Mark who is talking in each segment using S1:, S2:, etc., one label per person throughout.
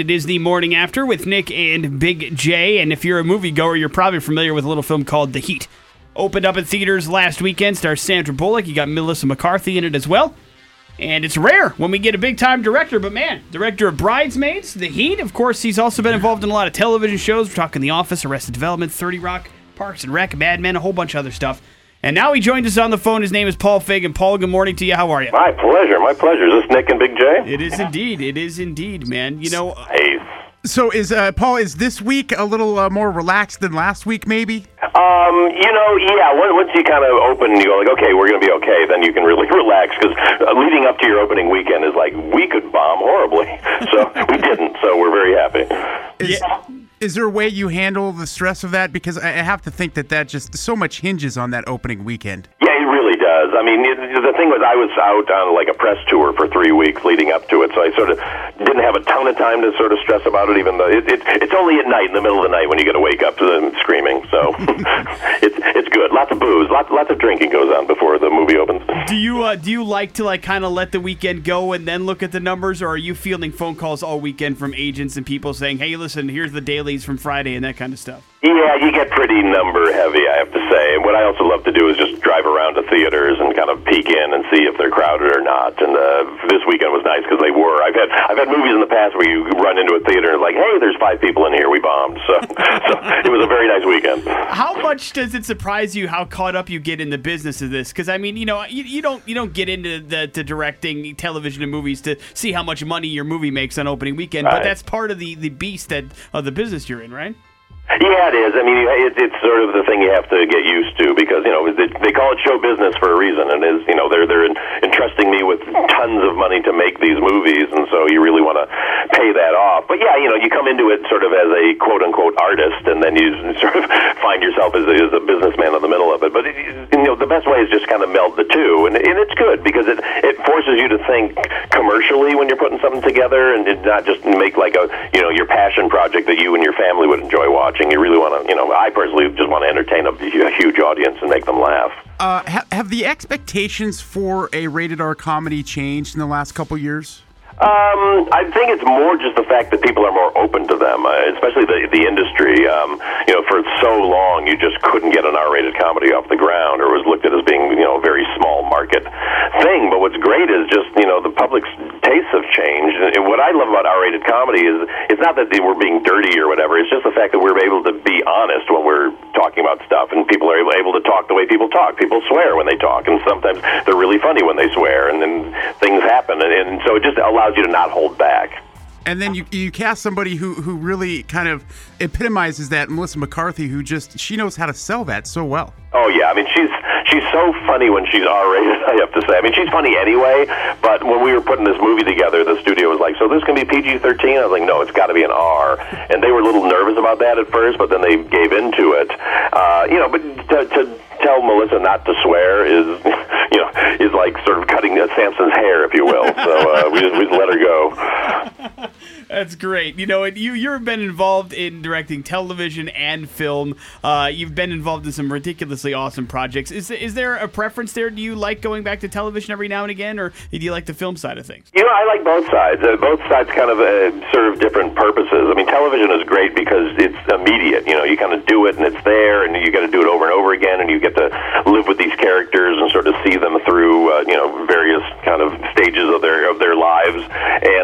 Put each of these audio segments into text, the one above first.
S1: It is the morning after with Nick and Big J. And if you're a moviegoer, you're probably familiar with a little film called The Heat. Opened up in theaters last weekend, stars Sandra Bullock. You got Melissa McCarthy in it as well. And it's rare when we get a big time director, but man, director of Bridesmaids, The Heat. Of course, he's also been involved in a lot of television shows. We're talking The Office, Arrested Development, 30 Rock, Parks and Rec, Mad Men, a whole bunch of other stuff. And now he joins us on the phone. His name is Paul Feig. Paul, good morning to you. How are you?
S2: My pleasure. My pleasure. Is this Nick and Big J?
S1: It is indeed. It is indeed, man. You know,
S2: Hey.
S3: So is uh, Paul? Is this week a little uh, more relaxed than last week? Maybe.
S2: Um, you know, yeah. Once once you kind of open, you go like, okay, we're gonna be okay. Then you can really relax because uh, leading up to your opening weekend is like we could bomb horribly, so we didn't. So we're very happy.
S3: Is, is there a way you handle the stress of that? Because I have to think that that just so much hinges on that opening weekend.
S2: Yeah, it really does. I mean, the thing was, I was out on like a press tour for three weeks leading up to it, so I sort of didn't have a ton of time to sort of stress about it. Even though it, it, it's only at night, in the middle of the night, when you got to wake up to them screaming. So it's it's good. Lots of booze, lots lots of drinking goes on before the movie opens.
S1: do you uh, do you like to like kind of let the weekend go and then look at the numbers, or are you fielding phone calls all weekend from agents and people saying, "Hey, listen, here's the dailies from Friday" and that kind of stuff?
S2: Yeah, you get pretty number heavy, I have to say. And what I also love to do is just drive around to theaters and kind of peek in and see if they're crowded or not. And uh, this weekend was nice because they were. I've had I've had movies in the past where you run into a theater and it's like, hey, there's five people in here. We bombed. So, so it was a very nice weekend.
S1: How much does it surprise you how caught up you get in the business of this? Because I mean, you know, you, you don't you don't get into the to directing television and movies to see how much money your movie makes on opening weekend, but that's part of the the beast that of the business you're in, right?
S2: Yeah, it is. I mean, it, it's sort of the thing you have to get used to because you know they, they call it show business for a reason, and is you know they're they're entrusting me with tons of money to make these movies, and so you really want to pay that off. But yeah, you know, you come into it sort of as a quote unquote artist, and then you sort of find yourself as a, as a businessman in the middle of it. But it, you know, the best way is just kind of meld the two, and, and it's good because it it forces you to think commercially when you're putting something together, and not just make like a you know your passion project that you and your family would enjoy watching. You really want to, you know, I personally just want to entertain a, a huge audience and make them laugh.
S3: Uh, ha- have the expectations for a rated R comedy changed in the last couple years?
S2: Um, I think it's more just the fact that people are more open to them, uh, especially the the industry. Um, you know, for so long you just couldn't get an R-rated comedy off the ground, or was looked at as being you know a very small market thing. But what's great is just you know the public's changed. And what I love about R-rated comedy is it's not that were being dirty or whatever. It's just the fact that we're able to be honest when we're talking about stuff, and people are able, able to talk the way people talk. People swear when they talk, and sometimes they're really funny when they swear, and then things happen, and, and so it just allows you to not hold back.
S3: And then you you cast somebody who who really kind of epitomizes that, Melissa McCarthy, who just she knows how to sell that so well.
S2: Oh yeah, I mean she's she's so funny when she's R-rated. I have to say. I mean she's funny anyway. But when we were putting this movie together, the studio was like, "So this can be PG-13?" I was like, "No, it's got to be an R." And they were a little nervous about that at first, but then they gave into it. Uh, you know, but to, to tell Melissa not to swear is, you know, is cutting uh, Samson's hair, if you will. So uh, we just we just let her go.
S1: That's great. You know, you you've been involved in directing television and film. Uh, you've been involved in some ridiculously awesome projects. Is is there a preference there? Do you like going back to television every now and again, or do you like the film side of things?
S2: You know, I like both sides. Uh, both sides kind of uh, serve different purposes. I mean, television is great because it's immediate. You know, you kind of do it and it's there, and you got to do it over and over again, and you get to live with these characters and sort of see them through, uh, you know, various kind of stages of their of their lives,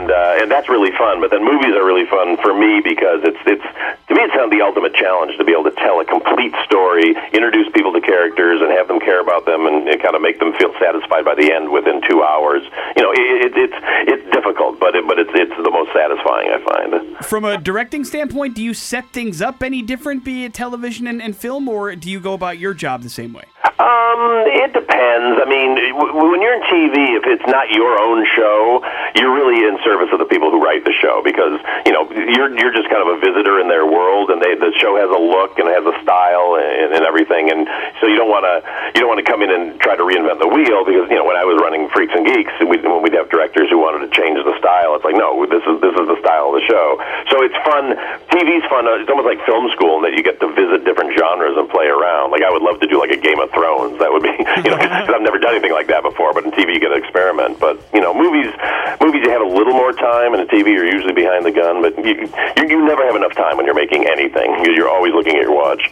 S2: and uh, and that's really fun. But then movies are really fun for me because it's it's to me it's kind of the ultimate challenge to be able to tell a complete story, introduce people to characters, and have them care about them, and, and kind of make them feel satisfied by the end within two hours. You know, it, it, it's it's difficult, but it, but it's it's the most satisfying I find.
S1: From a directing standpoint, do you set things up any different, be it television and, and film, or do you go about your job the same way?
S2: Um, it depends. I mean, w- when you're in TV, if it's not your own show, you're really in service of the people who write the show because you know you're you're just kind of a visitor in their world, and they the show has a look and has a style and, and everything, and so you don't want to you don't want to come in and try to reinvent the wheel because you know when I was running Freaks and Geeks, we, when we'd have directors who wanted to change the style, it's like no, this is this is the style of the show. So it's fun. TV's fun. It's almost like film school in that you get to visit different genres and play around. Like I would love to do like a Game of Thrones. That would be you know because I've never done anything like that before. But in TV you get to experiment. But you know movies movies you have a little more time, and in TV you're usually behind the gun. But you, you you never have enough time when you're making anything. You- You're always looking at your watch.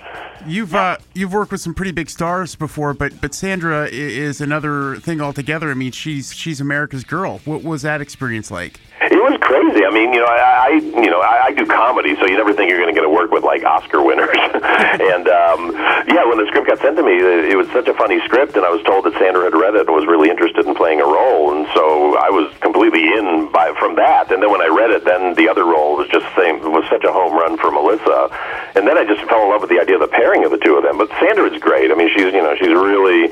S3: You've uh, you've worked with some pretty big stars before, but but Sandra is another thing altogether. I mean, she's she's America's girl. What was that experience like?
S2: It was crazy. I mean, you know, I, I you know, I, I do comedy, so you never think you're going to get to work with like Oscar winners. and um, yeah, when the script got sent to me, it, it was such a funny script, and I was told that Sandra had read it and was really interested in playing a role, and so I was completely in by from that. And then when I read it, then the other role same was such a home run for Melissa. And then I just fell in love with the idea of the pairing of the two of them. But Sandra is great. I mean, she's you know she's really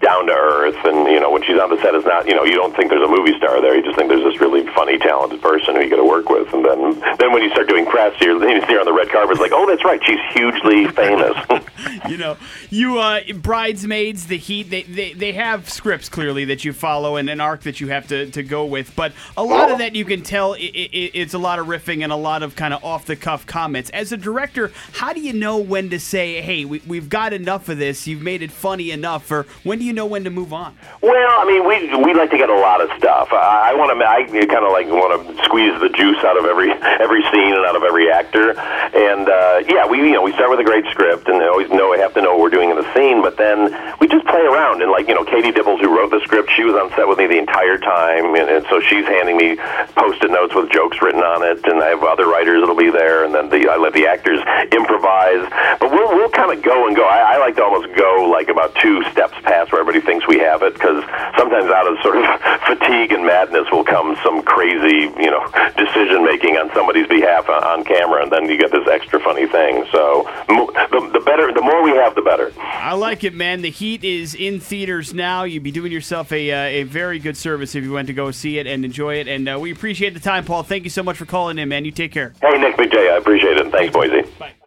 S2: down to earth, and you know when she's on the set, it's not you know you don't think there's a movie star there. You just think there's this really funny, talented person who you get to work with. And then then when you start doing press, you're then you see her on the red carpet, it's like oh that's right, she's hugely famous.
S1: you know, you uh, bridesmaids, the heat. They, they they have scripts clearly that you follow and an arc that you have to, to go with. But a lot of that you can tell i i it's a lot of riffing and a lot of kind of off the cuff comments. As a director, how do you know when to say, "Hey, we, we've got enough of this. You've made it funny enough," or when do you know when to move on?
S2: Well, I mean, we we like to get a lot of stuff. I, I want to, I kind of like want to squeeze the juice out of every every scene and out of every actor. And uh, yeah, we you know we start with a great script and always know have to know what we're doing in the scene, but then we just play around. And like you know, Katie Dippold, who wrote the script, she was on set with me the entire time, and, and so she's handing me post-it notes with jokes written on it, and I have other writers that'll be there, and then the, I let the actors improvise. But we'll we'll kind of go and go. I, I like to almost go like about two steps past where everybody thinks we have it, because sometimes out of sort of fatigue and madness will come some crazy, you know, decision making on somebody's behalf on, on camera, and then you get this extra funny thing. So the, the better, the more we have, the better.
S1: I like it, man. The Heat is in theaters now. You'd be doing yourself a, uh, a very good service if you went to go see it and enjoy it. And uh, we appreciate the time, Paul. Thank you so much for calling in, man. You take care.
S2: Hey, Nick McJay, I appreciate it. Thanks, Boise.
S1: Bye.